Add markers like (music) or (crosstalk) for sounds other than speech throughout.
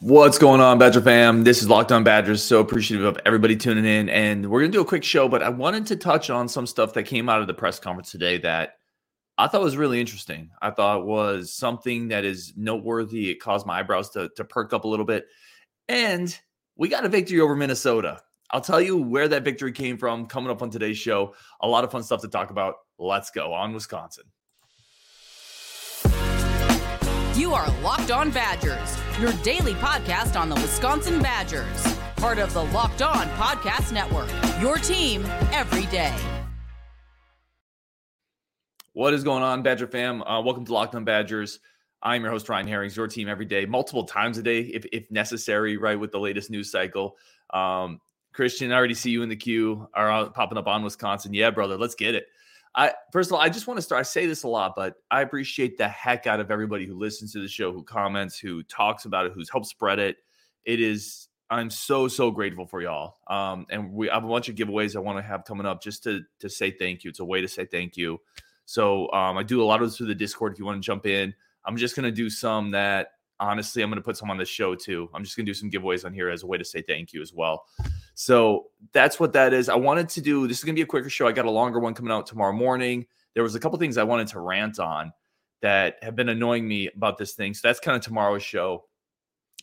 What's going on, Badger fam? This is Locked On Badgers. So appreciative of everybody tuning in. And we're going to do a quick show, but I wanted to touch on some stuff that came out of the press conference today that I thought was really interesting. I thought was something that is noteworthy. It caused my eyebrows to, to perk up a little bit. And we got a victory over Minnesota. I'll tell you where that victory came from coming up on today's show. A lot of fun stuff to talk about. Let's go on Wisconsin. You are Locked On Badgers, your daily podcast on the Wisconsin Badgers, part of the Locked On Podcast Network. Your team every day. What is going on, Badger fam? Uh, welcome to Locked On Badgers. I'm your host, Ryan Herrings, your team every day, multiple times a day if, if necessary, right, with the latest news cycle. Um, Christian, I already see you in the queue, are popping up on Wisconsin. Yeah, brother, let's get it. I first of all, I just want to start. I say this a lot, but I appreciate the heck out of everybody who listens to the show, who comments, who talks about it, who's helped spread it. It is. I'm so so grateful for y'all. Um, and we have a bunch of giveaways I want to have coming up just to to say thank you. It's a way to say thank you. So um, I do a lot of this through the Discord. If you want to jump in, I'm just gonna do some that honestly I'm gonna put some on the show too. I'm just gonna do some giveaways on here as a way to say thank you as well. So that's what that is. I wanted to do this is going to be a quicker show. I got a longer one coming out tomorrow morning. There was a couple things I wanted to rant on that have been annoying me about this thing. So that's kind of tomorrow's show.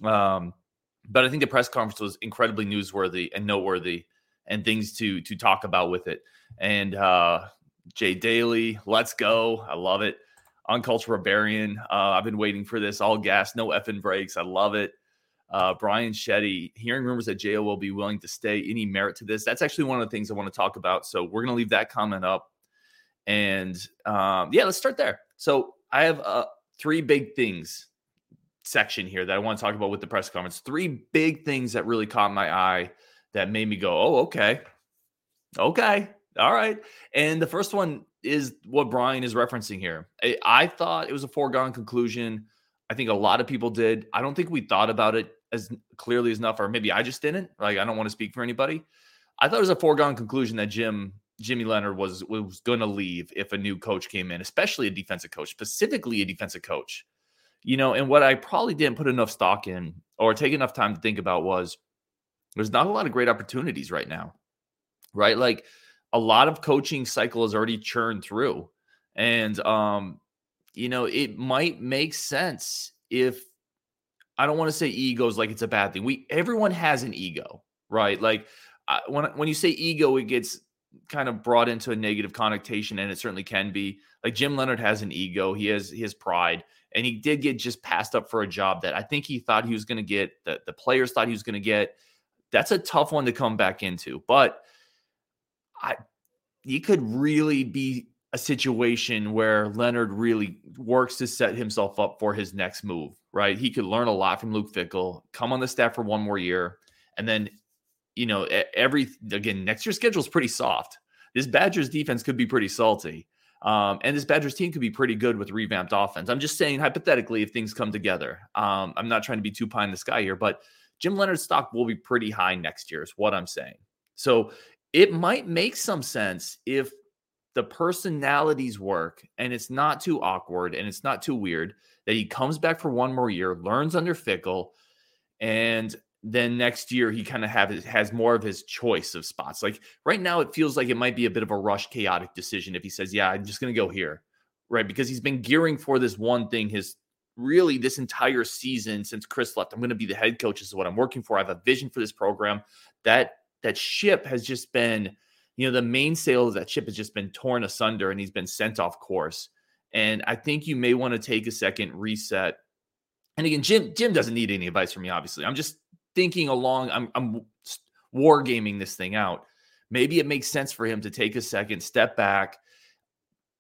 Um, but I think the press conference was incredibly newsworthy and noteworthy and things to to talk about with it. And uh Jay Daly, let's go. I love it. Uncultured Barbarian. Uh, I've been waiting for this. All gas, no effing breaks. I love it. Uh, Brian Shetty, hearing rumors that Jo will be willing to stay. Any merit to this? That's actually one of the things I want to talk about. So we're going to leave that comment up. And um, yeah, let's start there. So I have uh, three big things section here that I want to talk about with the press conference. Three big things that really caught my eye that made me go, oh, okay. Okay. All right. And the first one is what Brian is referencing here. I, I thought it was a foregone conclusion. I think a lot of people did. I don't think we thought about it as clearly as enough, or maybe I just didn't. Like I don't want to speak for anybody. I thought it was a foregone conclusion that Jim Jimmy Leonhard was was going to leave if a new coach came in, especially a defensive coach, specifically a defensive coach. You know, and what I probably didn't put enough stock in or take enough time to think about was there's not a lot of great opportunities right now. Right? Like a lot of coaching cycle has already churned through. And um, you know, it might make sense if I don't want to say egos like it's a bad thing. We everyone has an ego, right? Like when when you say ego, it gets kind of brought into a negative connotation, and it certainly can be. Like Jim Leonhard has an ego. He has his pride, and he did get just passed up for a job that I think he thought he was going to get. That the players thought he was going to get. That's a tough one to come back into, but I could really be a situation where Leonhard really works to set himself up for his next move, right? He could learn a lot from Luke Fickell, come on the staff for one more year, and then, you know, every again, next year's schedule is pretty soft. This Badgers defense could be pretty salty. Um, and this Badgers team could be pretty good with revamped offense. I'm just saying, hypothetically, if things come together, um, I'm not trying to be too pie in the sky here, but Jim Leonhard's stock will be pretty high next year, is what I'm saying. So it might make some sense if the personalities work and it's not too awkward and it's not too weird that he comes back for one more year, learns under Fickell, and then next year he kind of have has more of his choice of spots. Like right now, it feels like it might be a bit of a rush, chaotic decision if he says, "Yeah, I'm just going to go here," right? Because he's been gearing for this one thing his really this entire season since Chris left. I'm going to be the head coach. This is what I'm working for. I have a vision for this program. That that ship has just been you know, the mainsail of that ship has just been torn asunder and he's been sent off course. And I think you may want to take a second, reset. And again, Jim Jim doesn't need any advice from me, obviously. I'm just thinking along, I'm I'm wargaming this thing out. Maybe it makes sense for him to take a second, step back,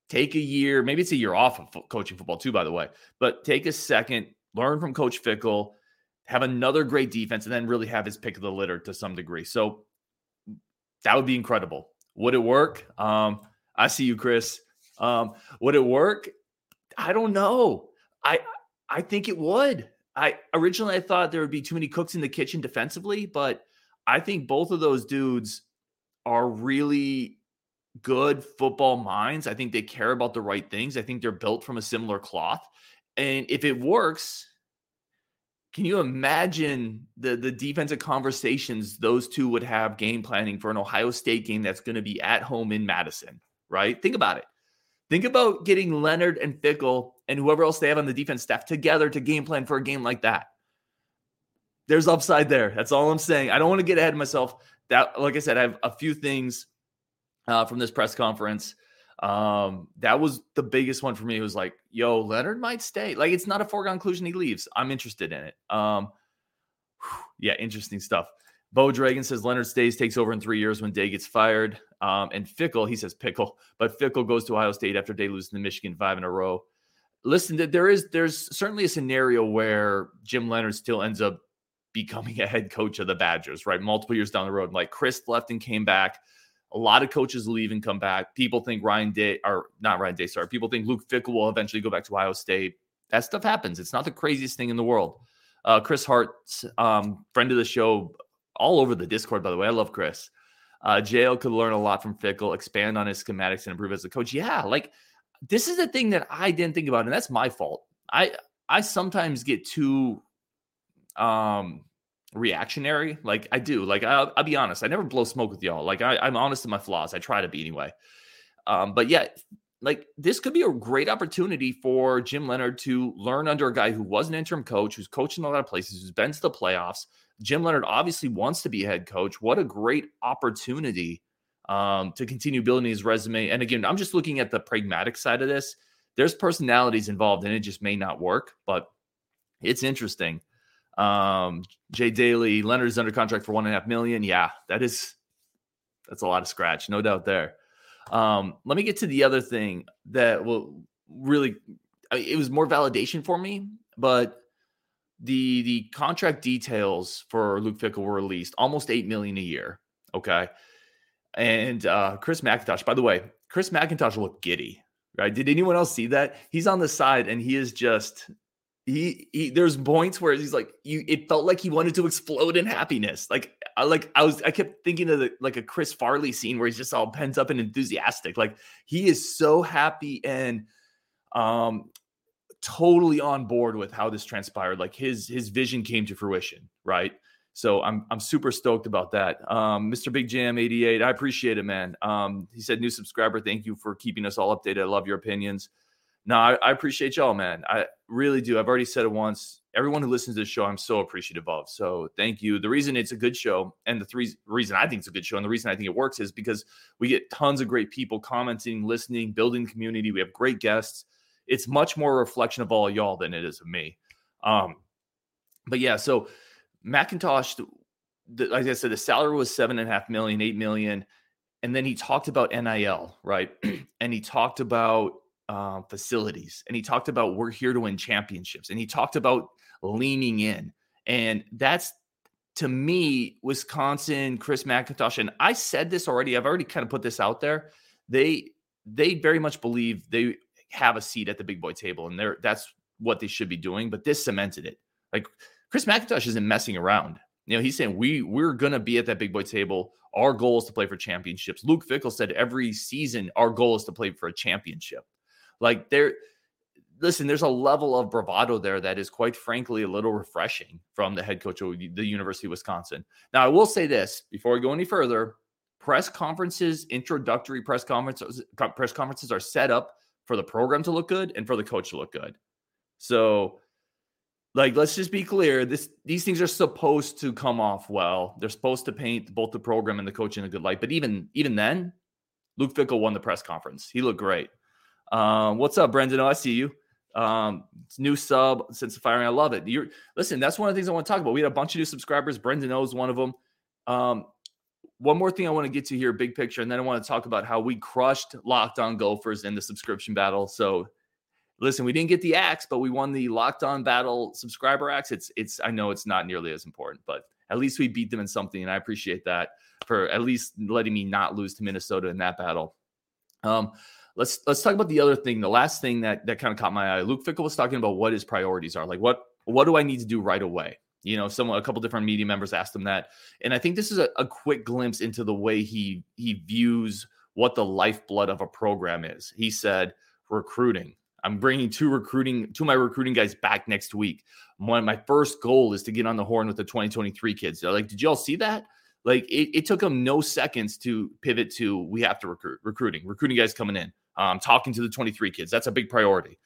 take a year, maybe it's a year off of coaching football too, by the way, but take a second, learn from Coach Fickell, have another great defense, and then really have his pick of the litter to some degree. So that would be incredible. Would it work? Um, I see you, Chris. Um, would it work? I don't know. I I think it would. I originally I thought there would be too many cooks in the kitchen defensively, but I think both of those dudes are really good football minds. I think they care about the right things. I think they're built from a similar cloth. And if it works, can you imagine the the defensive conversations those two would have game planning for an Ohio State game that's going to be at home in Madison, right? Think about it. Think about getting Leonhard and Fickell and whoever else they have on the defense staff together to game plan for a game like that. There's upside there. That's all I'm saying. I don't want to get ahead of myself. That, like I said, I have a few things uh, from this press conference. Um, that was the biggest one for me. It was like, yo, Leonhard might stay. Like, it's not a foregone conclusion he leaves. I'm interested in it. Um, (sighs) yeah, interesting stuff. Bo Dragon says Leonhard stays, takes over in three years when Day gets fired. Um, and Fickell, he says Pickle, but Fickell goes to Ohio State after Day loses to Michigan five in a row. Listen, there is there's certainly a scenario where Jim Leonhard still ends up becoming a head coach of the Badgers, right? Multiple years down the road. Like Chris left and came back. A lot of coaches leave and come back. People think Ryan Day, or not Ryan Day, sorry. People think Luke Fickell will eventually go back to Ohio State. That stuff happens. It's not the craziest thing in the world. Uh, Chris Hart, um, friend of the show, all over the Discord, by the way. I love Chris. Uh, JL could learn a lot from Fickell, expand on his schematics, and improve as a coach. Yeah, like this is the thing that I didn't think about, and that's my fault. I I sometimes get too um reactionary. Like I do. Like I'll, I'll be honest. I never blow smoke with y'all. Like I, I'm honest in my flaws. I try to be anyway. Um, but yeah, like this could be a great opportunity for Jim Leonhard to learn under a guy who was an interim coach, who's coached in a lot of places, who's been to the playoffs, Jim Leonhard obviously wants to be head coach. What a great opportunity um, to continue building his resume. And again, I'm just looking at the pragmatic side of this. There's personalities involved, and it just may not work, but it's interesting. Um, Jay Daly, Leonhard is under contract for one and a half million. Yeah, that is that's a lot of scratch, no doubt there. Um, let me get to the other thing that will really I mean, it was more validation for me, but the the contract details for Luke Fickell were released, almost eight million a year. Okay. And uh Chris McIntosh, by the way, Chris McIntosh looked giddy, right? Did anyone else see that? He's on the side and he is just he, he there's points where he's like you it felt like he wanted to explode in happiness like i like i was i kept thinking of the, like a chris farley scene where he's just all pent up and enthusiastic like he is so happy and um totally on board with how this transpired. Like his his vision came to fruition, right? So I'm I'm super stoked about that. Um, Mr. Big Jam 88, I appreciate it, man. Um, he said, new subscriber, thank you for keeping us all updated. I love your opinions. No, I, I appreciate y'all, man. I really do. I've already said it once. Everyone who listens to the show, I'm so appreciative of. So thank you. The reason it's a good show, and the three reason I think it's a good show, and the reason I think it works is because we get tons of great people commenting, listening, building community. We have great guests it's much more a reflection of all y'all than it is of me. Um, but yeah, so McIntosh, the, like I said, the salary was seven and a half million, eight million, and then he talked about NIL, right? (clears throat) and he talked about uh, facilities, and he talked about we're here to win championships, and he talked about leaning in, and that's to me, Wisconsin, Chris McIntosh, and I said this already. I've already kind of put this out there. They they very much believe they have a seat at the big boy table, and they're that's what they should be doing. But this cemented it. Like Chris McIntosh isn't messing around. You know, he's saying we we're gonna be at that big boy table. Our goal is to play for championships. Luke Fickell said every season our goal is to play for a championship. Like there, listen, there's a level of bravado there that is quite frankly a little refreshing from the head coach of the University of Wisconsin. Now, I will say this before we go any further: press conferences, introductory press conferences, press conferences are set up for the program to look good and for the coach to look good. So, like, let's just be clear: this these things are supposed to come off well. They're supposed to paint both the program and the coach in a good light. But even even then, Luke Fickell won the press conference. He looked great. Um, what's up, Brendan? Oh, I see you. Um, new sub since the firing. I love it. You're listen. That's one of the things I want to talk about. We had a bunch of new subscribers. Brendan knows one of them. Um, one more thing I want to get to here, big picture, and then I want to talk about how we crushed Locked On Gophers in the subscription battle. So, listen, we didn't get the axe, but we won the Locked On Battle subscriber axe. It's, it's, I know it's not nearly as important, but at least we beat them in something, and I appreciate that for at least letting me not lose to Minnesota in that battle. Um, let's let's talk about the other thing. The last thing that that kind of caught my eye. Luke Fickell was talking about what his priorities are. Like what what do I need to do right away? You know, someone, a couple different media members asked him that, and I think this is a, a quick glimpse into the way he he views what the lifeblood of a program is. He said recruiting. I'm bringing two recruiting, two of my recruiting guys back next week. One, my first goal is to get on the horn with the 2023 kids. They're like, did y'all see that? Like it, it took them no seconds to pivot to we have to recruit recruiting, recruiting guys coming in, um, talking to the 23 kids. That's a big priority.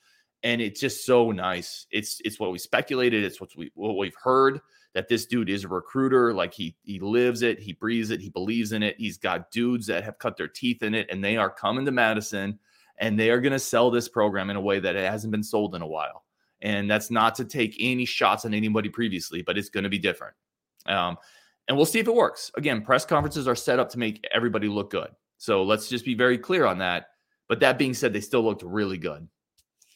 And it's just so nice. It's it's what we speculated. It's what we what we've heard that this dude is a recruiter. Like he he lives it, he breathes it, he believes in it. He's got dudes that have cut their teeth in it, and they are coming to Madison and they are going to sell this program in a way that it hasn't been sold in a while. And that's not to take any shots on anybody previously, but it's going to be different. Um, and we'll see if it works. Again, press conferences are set up to make everybody look good. So let's just be very clear on that. But that being said, they still looked really good.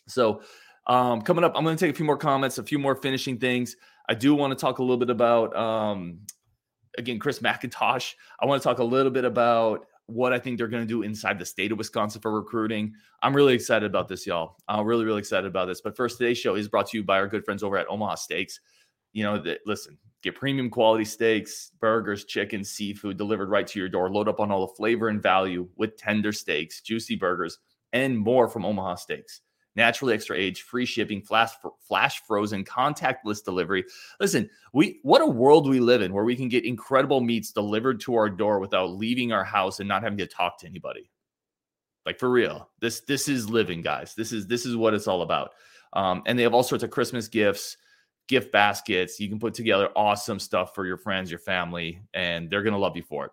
So um, coming up, I'm going to take a few more comments, a few more finishing things. I do want to talk a little bit about, um, again, Chris McIntosh. I want to talk a little bit about what I think they're going to do inside the state of Wisconsin for recruiting. I'm really excited about this, y'all. I'm really, really excited about this. But first, today's show is brought to you by our good friends over at Omaha Steaks. You know, that listen, get premium quality steaks, burgers, chicken, seafood delivered right to your door. Load up on all the flavor and value with tender steaks, juicy burgers, and more from Omaha Steaks naturally extra age, free shipping, flash flash frozen, contactless delivery. Listen, we what a world we live in where we can get incredible meats delivered to our door without leaving our house and not having to talk to anybody. Like for real. This this is living, guys. This is this is what it's all about. Um, and they have all sorts of Christmas gifts, gift baskets. You can put together awesome stuff for your friends, your family, and they're gonna love you for it.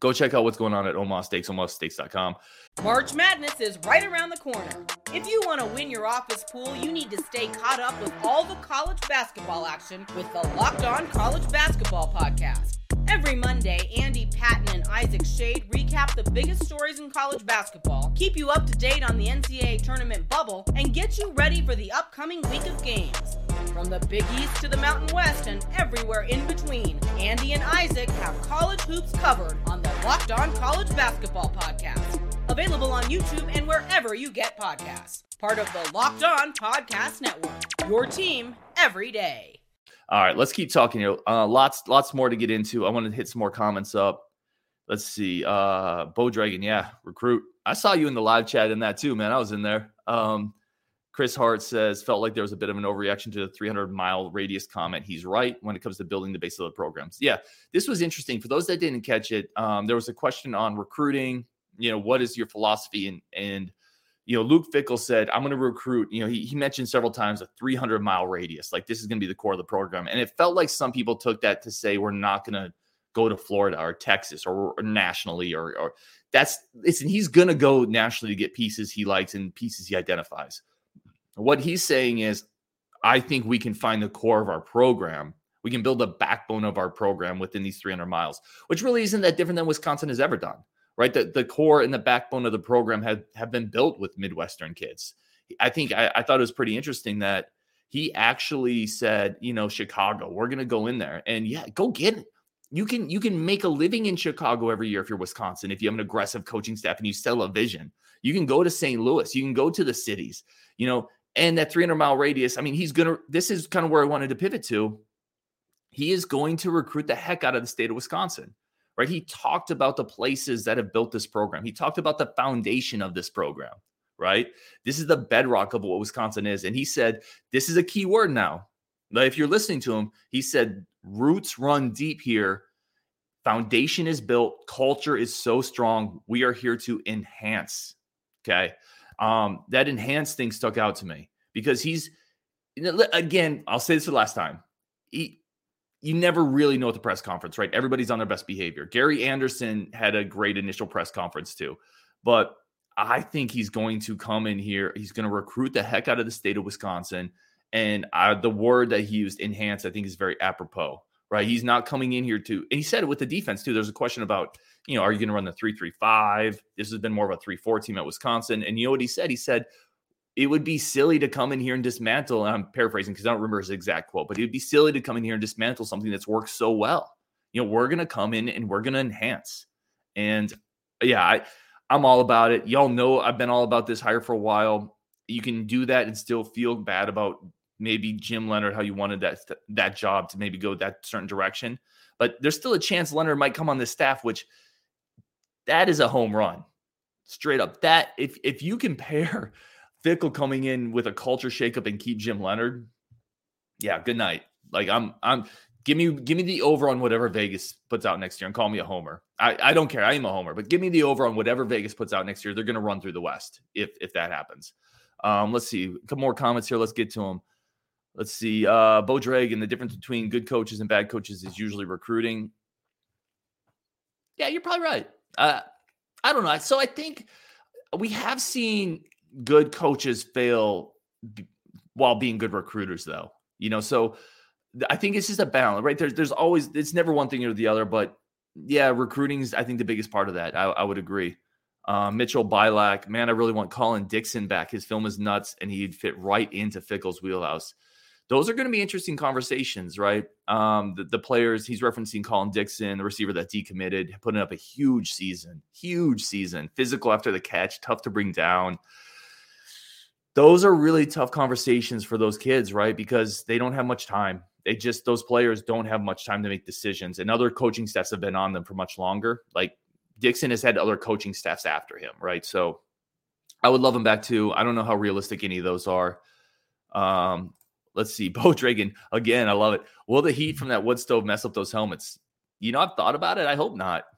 Go check out what's going on at Omaha Steaks, omahasteaks.com. March Madness is right around the corner. If you want to win your office pool, you need to stay caught up with all the college basketball action with the Locked On College Basketball Podcast. Every Monday, Andy Patton and Isaac Shade recap the biggest stories in college basketball, keep you up to date on the NCAA tournament bubble, and get you ready for the upcoming week of games. From the Big East to the Mountain West and everywhere in between, Andy and Isaac have college hoops covered on the Locked On College Basketball Podcast. Available on YouTube and wherever you get podcasts. Part of the Locked On Podcast Network. Your team every day. All right, let's keep talking here. Uh, lots, lots more to get into. I want to hit some more comments up. Let's see. Uh, Bo Dragon, yeah, recruit. I saw you in the live chat in that too, man. I was in there. Um, Chris Hart says felt like there was a bit of an overreaction to the 300 mile radius comment. He's right when it comes to building the base of the programs. Yeah, this was interesting for those that didn't catch it. Um, there was a question on recruiting. You know, what is your philosophy and and you know, Luke Fickell said, I'm going to recruit, you know, he, he mentioned several times a 300 mile radius. Like this is going to be the core of the program. And it felt like some people took that to say, we're not going to go to Florida or Texas or, or nationally or, or that's, listen, he's going to go nationally to get pieces he likes and pieces he identifies. What he's saying is, I think we can find the core of our program. We can build a backbone of our program within these 300 miles, which really isn't that different than Wisconsin has ever done right? The, the core and the backbone of the program have, have been built with Midwestern kids. I think I, I thought it was pretty interesting that he actually said, you know, Chicago, we're going to go in there and yeah, go get it. You can you can make a living in Chicago every year if you're Wisconsin if you have an aggressive coaching staff and you sell a vision. You can go to St. Louis, you can go to the cities, you know, and that 300 mile radius. I mean, he's gonna. This is kind of where I wanted to pivot to. He is going to recruit the heck out of the state of Wisconsin right? He talked about the places that have built this program. He talked about the foundation of this program, right? This is the bedrock of what Wisconsin is. And he said, this is a key word. Now, if you're listening to him, he said, roots run deep here. Foundation is built. Culture is so strong. We are here to enhance. Okay. Um, that enhance thing stuck out to me because he's, again, I'll say this the last time. He, you never really know at the press conference, right? Everybody's on their best behavior. Gary Anderson had a great initial press conference too, but I think he's going to come in here. He's going to recruit the heck out of the state of Wisconsin. And uh, the word that he used, enhance, I think is very apropos, right? He's not coming in here to, and he said it with the defense too. There's a question about, you know, are you going to run the 335? This has been more of a 3 4 team at Wisconsin. And you know what he said? He said, it would be silly to come in here and dismantle. And I'm paraphrasing because I don't remember his exact quote, but it would be silly to come in here and dismantle something that's worked so well. You know, we're gonna come in and we're gonna enhance. And yeah, I I'm all about it. Y'all know I've been all about this hire for a while. You can do that and still feel bad about maybe Jim Leonhard how you wanted that that job to maybe go that certain direction. But there's still a chance Leonhard might come on this staff, which that is a home run. Straight up. That if if you compare (laughs) Fickell coming in with a culture shakeup and keep Jim Leonhard, Yeah, good night. Like I'm, I'm. Give me, give me the over on whatever Vegas puts out next year, and call me a homer. I, I don't care. I am a homer, but give me the over on whatever Vegas puts out next year. They're to run through the West if if that happens. Um, let's see. A couple more comments here. Let's get to them. Let's see. Uh, Bo Dragon, the difference between good coaches and bad coaches is usually recruiting. Yeah, you're probably right. Uh, I don't know. So I think we have seen good coaches fail b- while being good recruiters, though. You know, so I think it's just a balance, right? There's there's always it's never one thing or the other, but yeah, recruiting is I think the biggest part of that. I, I would agree. Uh, Mitchell Bilak, man, I really want Colin Dixon back. His film is nuts, and he'd fit right into Fickell's wheelhouse those are going to be interesting conversations, right? Um, the, the, players he's referencing Colin Dixon, the receiver that decommitted, putting up a huge season, huge season, physical after the catch, tough to bring down. Those are really tough conversations for those kids, right? Because they don't have much time. They just, those players don't have much time to make decisions. And other coaching staffs have been on them for much longer. Like Dixon has had other coaching staffs after him, right? So I would love him back too. I don't know how realistic any of those are. Um, Let's see. (laughs) Bo Dragon, again, I love it. Will the heat mm-hmm. from that wood stove mess up those helmets? You know, I've thought about it. I hope not. (laughs)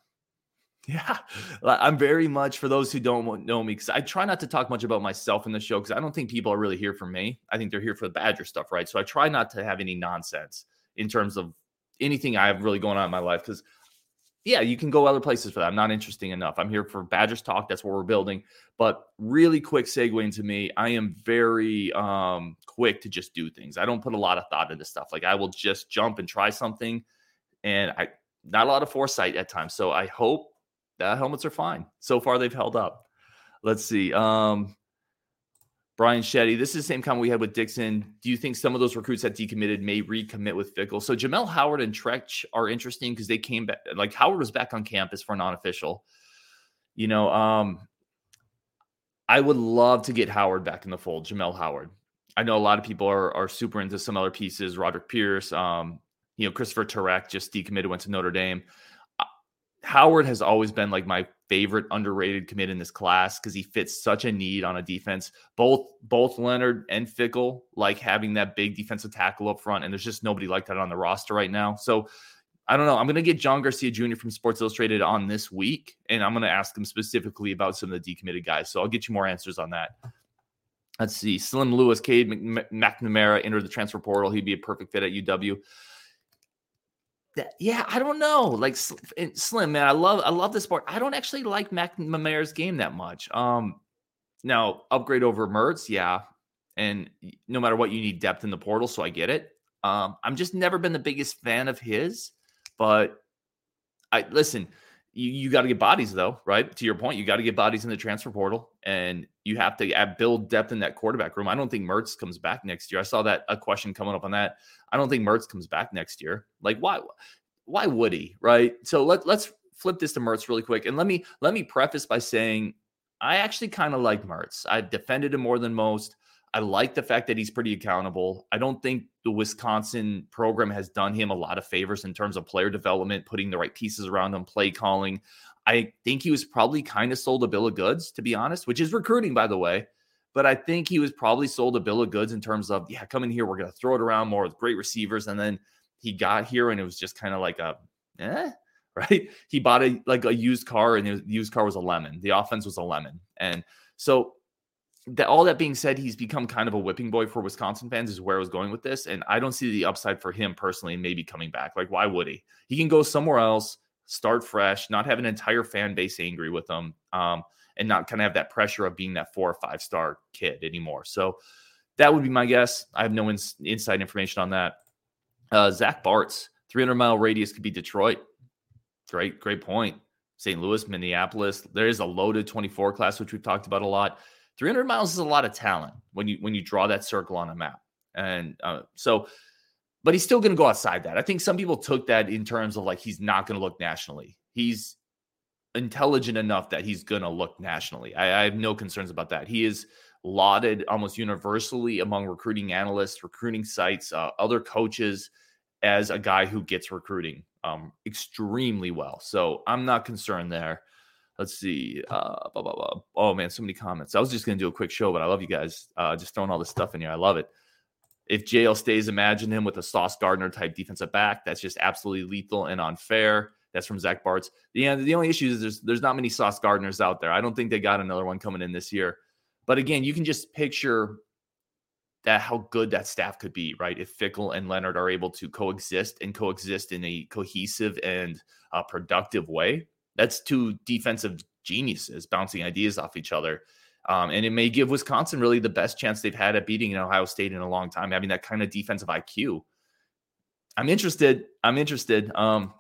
Yeah, I'm very much for those who don't know me because I try not to talk much about myself in the show because I don't think people are really here for me. I think they're here for the Badger stuff, right? So I try not to have any nonsense in terms of anything I have really going on in my life because yeah, you can go other places for that. I'm not interesting enough. I'm here for Badgers talk. That's what we're building. But really quick segue into me. I am very um, quick to just do things. I don't put a lot of thought into stuff. Like I will just jump and try something, and I not a lot of foresight at times. So I hope that helmets are fine. So far, they've held up. Let's see. Um, Brian Shetty, this is the same comment we had with Dixon. Do you think some of those recruits that decommitted may recommit with Fickell? So Jamel Howard and Treach are interesting because they came back. Like Howard was back on campus for non-official. You know, um, I would love to get Howard back in the fold. Jamel Howard. I know a lot of people are are super into some other pieces. Roderick Pierce, um, you know, Christopher Turek just decommitted, went to Notre Dame. Howard has always been like my favorite underrated commit in this class because he fits such a need on a defense. Both both Leonhard and Fickell like having that big defensive tackle up front, and there's just nobody like that on the roster right now. So I don't know. I'm gonna get John Garcia Jr. from Sports Illustrated on this week, and I'm gonna ask him specifically about some of the decommitted guys. So I'll get you more answers on that. Let's see. Slim Lewis, Cade McNamara entered the transfer portal. He'd be a perfect fit at UW that, yeah, I don't know. Like Slim, man, I love I love the sport. I don't actually like McNamara's game that much. Um, now upgrade over Mertz, yeah, and no matter what, you need depth in the portal, so I get it. Um, I'm just never been the biggest fan of his, but I listen. You, you got to get bodies though, right? To your point, you got to get bodies in the transfer portal, and you have to add, build depth in that quarterback room. I don't think Mertz comes back next year. I saw that a question coming up on that. I don't think Mertz comes back next year. Like why? Why would he? Right. So let let's flip this to Mertz really quick, and let me let me preface by saying I actually kind of like Mertz. I've defended him more than most. I like the fact that he's pretty accountable. I don't think the Wisconsin program has done him a lot of favors in terms of player development, putting the right pieces around him, play calling. I think he was probably kind of sold a bill of goods, to be honest, which is recruiting, by the way. But I think he was probably sold a bill of goods in terms of, yeah, come in here, we're going to throw it around more with great receivers. And then he got here and it was just kind of like a, eh, (laughs) right? He bought a like a used car and the used car was a lemon. The offense was a lemon. And so that all that being said, he's become kind of a whipping boy for Wisconsin fans, is where I was going with this. And I don't see the upside for him personally, maybe coming back. Like, why would he? He can go somewhere else, start fresh, not have an entire fan base angry with him. Um, and not kind of have that pressure of being that four or five star kid anymore. So that would be my guess. I have no ins- inside information on that. Uh, Zach Bartz, 300 mile radius could be Detroit. Great, great point. St. Louis, Minneapolis. There is a loaded 24 class, which we've talked about a lot. 300 miles is a lot of talent when you when you draw that circle on a map. And uh, so, but he's still going to go outside that. I think some people took that in terms of like he's not going to look nationally. He's intelligent enough that he's going to look nationally. I, I, have no concerns about that. He is lauded almost universally among recruiting analysts, recruiting sites, uh, other coaches as a guy who gets recruiting um, extremely well. So I'm not concerned there. Let's see. Uh, blah, blah, blah. Oh man, so many comments. I was just gonna do a quick show, but I love you guys. Uh, just throwing all this stuff in here. I love it. If JL stays, imagine him with a Sauce Gardner type defensive back. That's just absolutely lethal and unfair. That's from Zach Bartz. The, the only issue is there's there's not many Sauce Gardeners out there. I don't think they got another one coming in this year. But again, you can just picture that how good that staff could be, right? If Fickell and Leonhard are able to coexist and coexist in a cohesive and uh, productive way, that's two defensive geniuses bouncing ideas off each other. Um, and it may give Wisconsin really the best chance they've had at beating Ohio State in a long time, having that kind of defensive IQ. I'm interested. I'm interested. Um,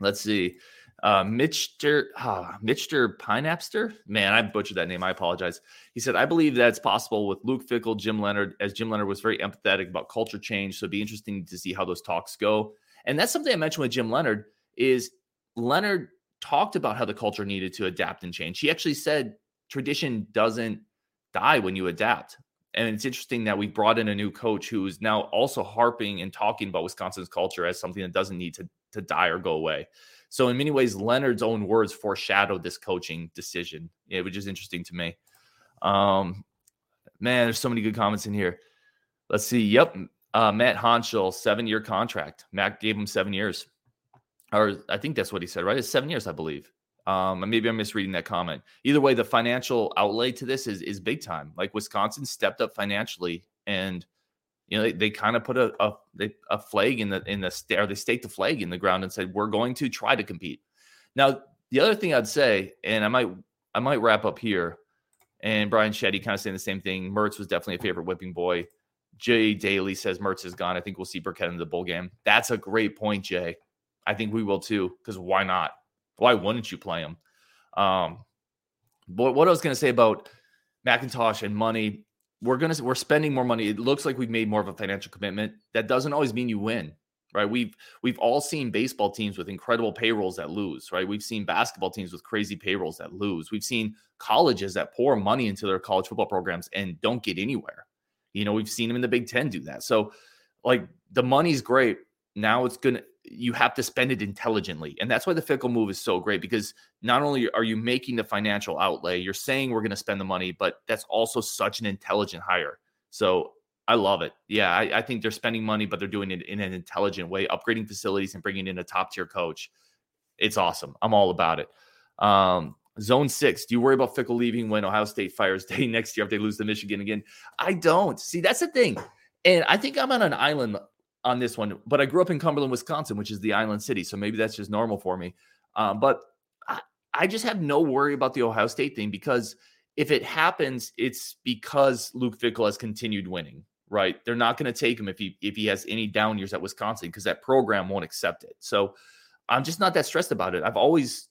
let's see. Uh, Mitchter, uh, Mitchter Pinapster. Man, I butchered that name. I apologize. He said, I believe that's possible with Luke Fickell, Jim Leonhard, as Jim Leonhard was very empathetic about culture change. So it'd be interesting to see how those talks go. And that's something I mentioned with Jim Leonhard is Leonhard talked about how the culture needed to adapt and change. He actually said tradition doesn't die when you adapt. And it's interesting that we brought in a new coach who is now also harping and talking about Wisconsin's culture as something that doesn't need to, to die or go away. So in many ways, Leonhard's own words foreshadowed this coaching decision, which is interesting to me. Um, man, there's so many good comments in here. Let's see. Yep, uh, Matt Honchel, seven-year contract. Matt gave him seven years, or I think that's what he said, right? It's seven years, I believe. Um, and maybe I'm misreading that comment. Either way, the financial outlay to this is is big time. Like Wisconsin stepped up financially, and you know they, they kind of put a a, a flag in the in the or they staked the flag in the ground and said we're going to try to compete. Now, the other thing I'd say, and I might I might wrap up here, and Brian Shetty kind of saying the same thing. Mertz was definitely a favorite whipping boy. Jay Daly says Mertz is gone. I think we'll see Burkett in the bowl game. That's a great point, Jay. I think we will too, because why not? Why wouldn't you play him? Um, but what I was going to say about McIntosh and money, we're gonna we're spending more money. It looks like we've made more of a financial commitment. That doesn't always mean you win, right? We've we've all seen baseball teams with incredible payrolls that lose, right? We've seen basketball teams with crazy payrolls that lose. We've seen colleges that pour money into their college football programs and don't get anywhere. You know, we've seen them in the Big Ten do that. So, like the money's great. Now it's gonna you have to spend it intelligently. And that's why the Fickell move is so great because not only are you making the financial outlay, you're saying we're going to spend the money, but that's also such an intelligent hire. So I love it. Yeah, I, I, think they're spending money, but they're doing it in an intelligent way, upgrading facilities and bringing in a top tier coach. It's awesome. I'm all about it. Um, zone six. Do you worry about Fickell leaving when Ohio State fires (laughs) Day next year if they lose to Michigan again? I don't. See, that's the thing. And I think I'm on an island on this one, but I grew up in Cumberland, Wisconsin, which is the island city. So maybe that's just normal for me. Um, but I, I just have no worry about the Ohio State thing because if it happens, it's because Luke Fickell has continued winning, right? They're not going to take him if he if he has any down years at Wisconsin because that program won't accept it. So I'm just not that stressed about it. I've always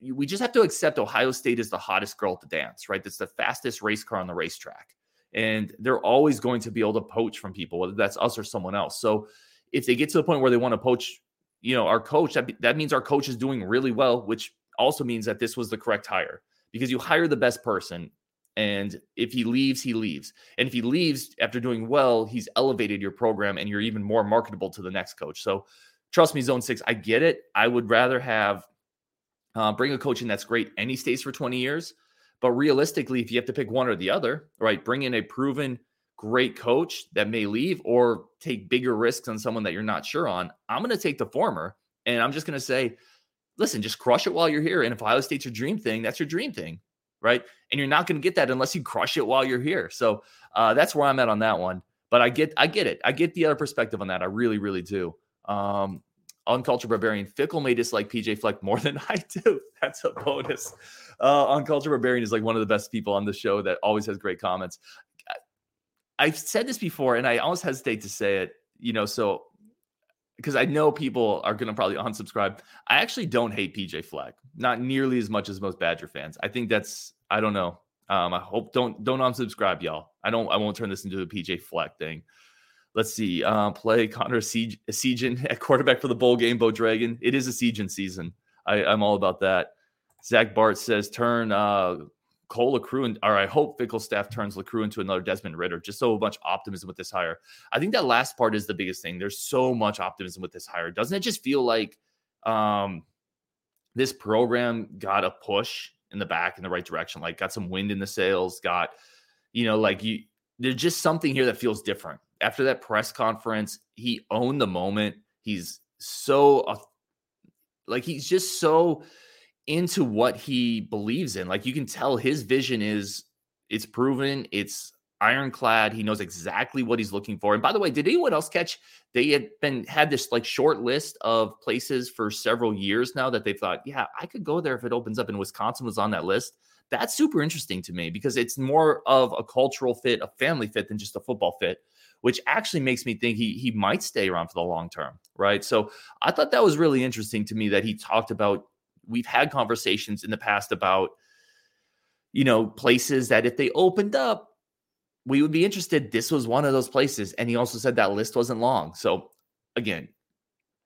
we just have to accept Ohio State is the hottest girl at the dance, right? That's the fastest race car on the racetrack and they're always going to be able to poach from people, whether that's us or someone else. So if they get to the point where they want to poach, you know, our coach, that, that means our coach is doing really well, which also means that this was the correct hire because you hire the best person. And if he leaves, he leaves. And if he leaves after doing well, he's elevated your program and you're even more marketable to the next coach. So trust me, zone six, I get it. I would rather have uh, bring a coach in that's great and he stays for 20 years but realistically, if you have to pick one or the other, right, bring in a proven great coach that may leave or take bigger risks on someone that you're not sure on, I'm going to take the former. And I'm just going to say, listen, just crush it while you're here. And if Ohio State's your dream thing, that's your dream thing, right? And you're not going to get that unless you crush it while you're here. So uh, that's where I'm at on that one. But I get, I get it. I get the other perspective on that. I really, really do. Um, Uncultured Barbarian, Fickell may dislike PJ Fleck more (laughs) than I do. That's a bonus. Uh, Uncultured Barbarian is like one of the best people on the show that always has great comments. I've said this before, and I almost hesitate to say it, you know, so because I know people are going to probably unsubscribe. I actually don't hate PJ Fleck, not nearly as much as most Badger fans. I think that's, I don't know. Um, I hope don't don't unsubscribe, y'all. I don't. I won't turn this into a PJ Fleck thing. Let's see. Uh, play Connor Siegen (laughs) at quarterback for the bowl game, Bo Dragon. It is a Siegen season. I, I'm all about that. Zach Bart says turn uh, Cole LaCrue, and, or I hope Fickell staff turns LaCrue into another Desmond Ridder. Just so much optimism with this hire. I think that last part is the biggest thing. There's so much optimism with this hire. Doesn't it just feel like, um, this program got a push in the back in the right direction, like got some wind in the sails, got, you know, like you, there's just something here that feels different. After that press conference, he owned the moment. He's so, like, he's just so into what he believes in. Like, you can tell his vision is, it's proven, it's ironclad. He knows exactly what he's looking for. And by the way, did anyone else catch they had been had this like short list of places for several years now that they thought, yeah, I could go there if it opens up and Wisconsin was on that list. That's super interesting to me because it's more of a cultural fit, a family fit than just a football fit, which actually makes me think he he might stay around for the long term, right? So I thought that was really interesting to me that he talked about we've had conversations in the past about you know places that if they opened up we would be interested. This was one of those places. And he also said that list wasn't long. So again,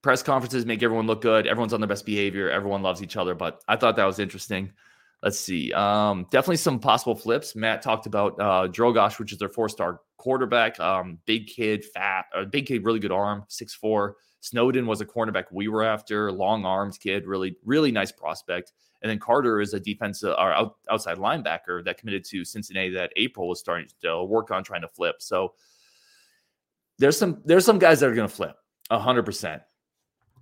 press conferences make everyone look good. Everyone's on their best behavior. Everyone loves each other. But I thought that was interesting. Let's see. Um, definitely some possible flips. Matt talked about uh, Drogosh, which is their four-star quarterback. Um, big kid, fat, uh, big kid, really good arm, six four. Snowden was a cornerback we were after, long arms kid, really, really nice prospect. And then Carter is a defensive or out, outside linebacker that committed to Cincinnati that April was starting to work on trying to flip. So there's some there's some guys that are going to flip hundred percent.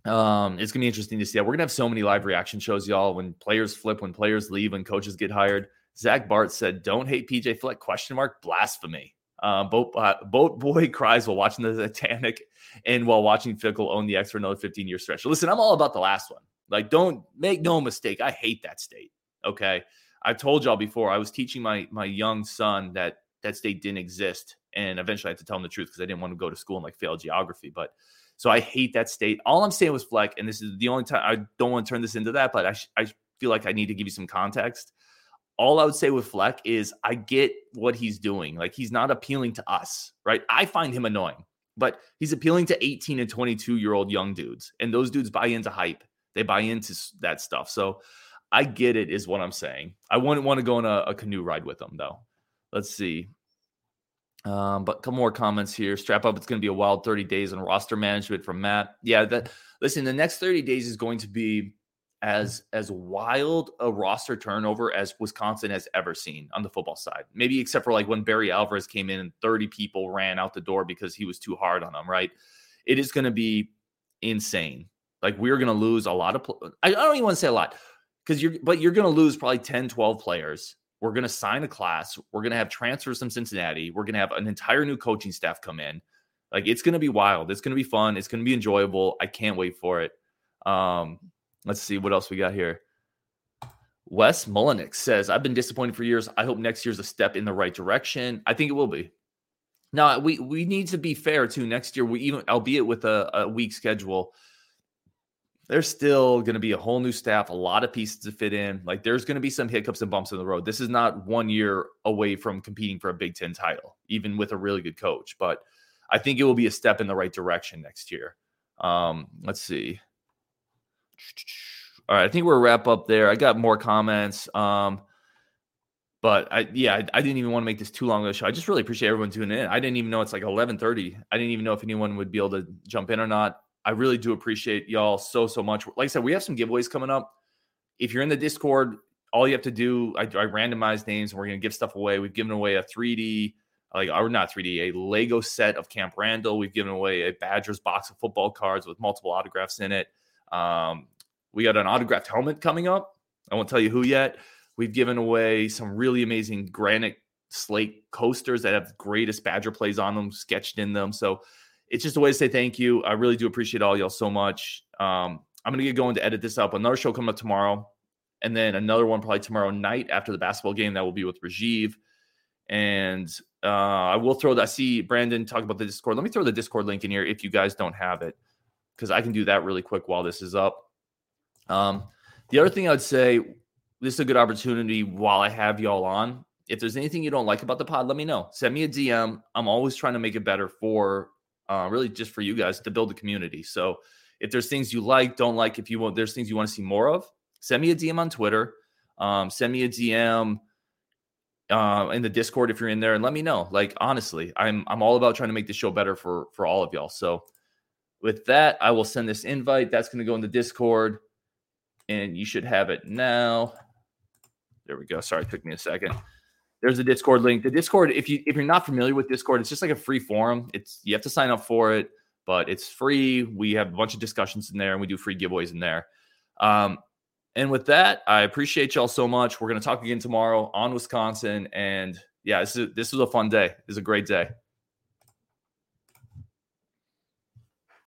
Um, it's gonna be interesting to see. We're gonna have so many live reaction shows, y'all. When players flip, when players leave, when coaches get hired. Zach Bart said, "Don't hate PJ Fleck?" Question mark. Blasphemy. Uh, boat uh, boat boy (laughs) cries while watching the Titanic and while watching Fickell own the X for another 15 year stretch. Listen, I'm all about the last one. Like, don't make no mistake. I hate that state. Okay. I've told y'all before, I was teaching my my young son that that state didn't exist. And eventually I had to tell him the truth because I didn't want to go to school and like fail geography. But so I hate that state. All I'm saying was Fleck, and this is the only time I don't want to turn this into that, but I, sh- I feel like I need to give you some context. All I would say with Fleck is I get what he's doing. Like he's not appealing to us, right? I find him annoying, but he's appealing to 18 and 22 year old young dudes. And those dudes buy into hype. They buy into that stuff. So I get it, is what I'm saying. I wouldn't want to go on a, a canoe ride with them, though. Let's see. Um, but a couple more comments here. Strap up. It's going to be a wild 30 days on roster management from Matt. Yeah, that listen, the next 30 days is going to be as as wild a roster turnover as Wisconsin has ever seen on the football side. Maybe except for like when Barry Alvarez came in and 30 people ran out the door because he was too hard on them, right? It is going to be insane. Like we're going to lose a lot of pl- I don't even want to say a lot cuz you're but you're going to lose probably 10 12 players. We're going to sign a class. We're going to have transfers from Cincinnati. We're going to have an entire new coaching staff come in. Like it's going to be wild. It's going to be fun. It's going to be enjoyable. I can't wait for it. Um let's see what else we got here. Wes Mullenix says, I've been disappointed for years. I hope next year's a step in the right direction. I think it will be. Now we we need to be fair too. Next year, we even albeit with a, a weak schedule, there's still going to be a whole new staff, a lot of pieces to fit in. Like there's going to be some hiccups and bumps in the road. This is not one year away from competing for a Big Ten title, even with a really good coach. But I think it will be a step in the right direction next year. Um, let's see. All right, I think we're wrap up there. I got more comments. Um, but I yeah, I, I, didn't even want to make this too long of a show. I just really appreciate everyone tuning in. I didn't even know it's like 11:30. I didn't even know if anyone would be able to jump in or not. I really do appreciate y'all so so much. Like I said, we have some giveaways coming up. If you're in the Discord, all you have to do, I, I randomize names and we're gonna give stuff away. We've given away a 3D, like or not 3D, a Lego set of Camp Randall. We've given away a Badgers box of football cards with multiple autographs in it. Um, we got an autographed helmet coming up. I won't tell you who yet. We've given away some really amazing granite slate coasters that have the greatest Badger plays on them, sketched in them. So it's just a way to say thank you. I really do appreciate all y'all so much. Um, I'm gonna get going to edit this up. Another show coming up tomorrow, and then another one probably tomorrow night after the basketball game. That will be with Rajiv. And uh, I will throw that. I see Brandon talk about the Discord. Let me throw the Discord link in here if you guys don't have it, because I can do that really quick while this is up. Um, the other thing I would say, this is a good opportunity while I have y'all on. If there's anything you don't like about the pod, let me know. Send me a DM. I'm always trying to make it better for uh, really just for you guys to build a community. So if there's things you like, don't like, if you want, there's things you want to see more of, send me a DM on Twitter. Um, send me a DM uh, in the Discord if you're in there, and let me know. Like honestly, I'm I'm all about trying to make the show better for for all of y'all. So with that, I will send this invite. That's going to go in the Discord. and you should have it now. There we go. Sorry, it took me a second. There's a Discord link. The Discord, if you if you're not familiar with Discord, it's just like a free forum. It's you have to sign up for it, but it's free. We have a bunch of discussions in there, and we do free giveaways in there. Um, and with that, I appreciate y'all so much. We're gonna talk again tomorrow on Wisconsin, and yeah, this is this was a fun day. It's a great day.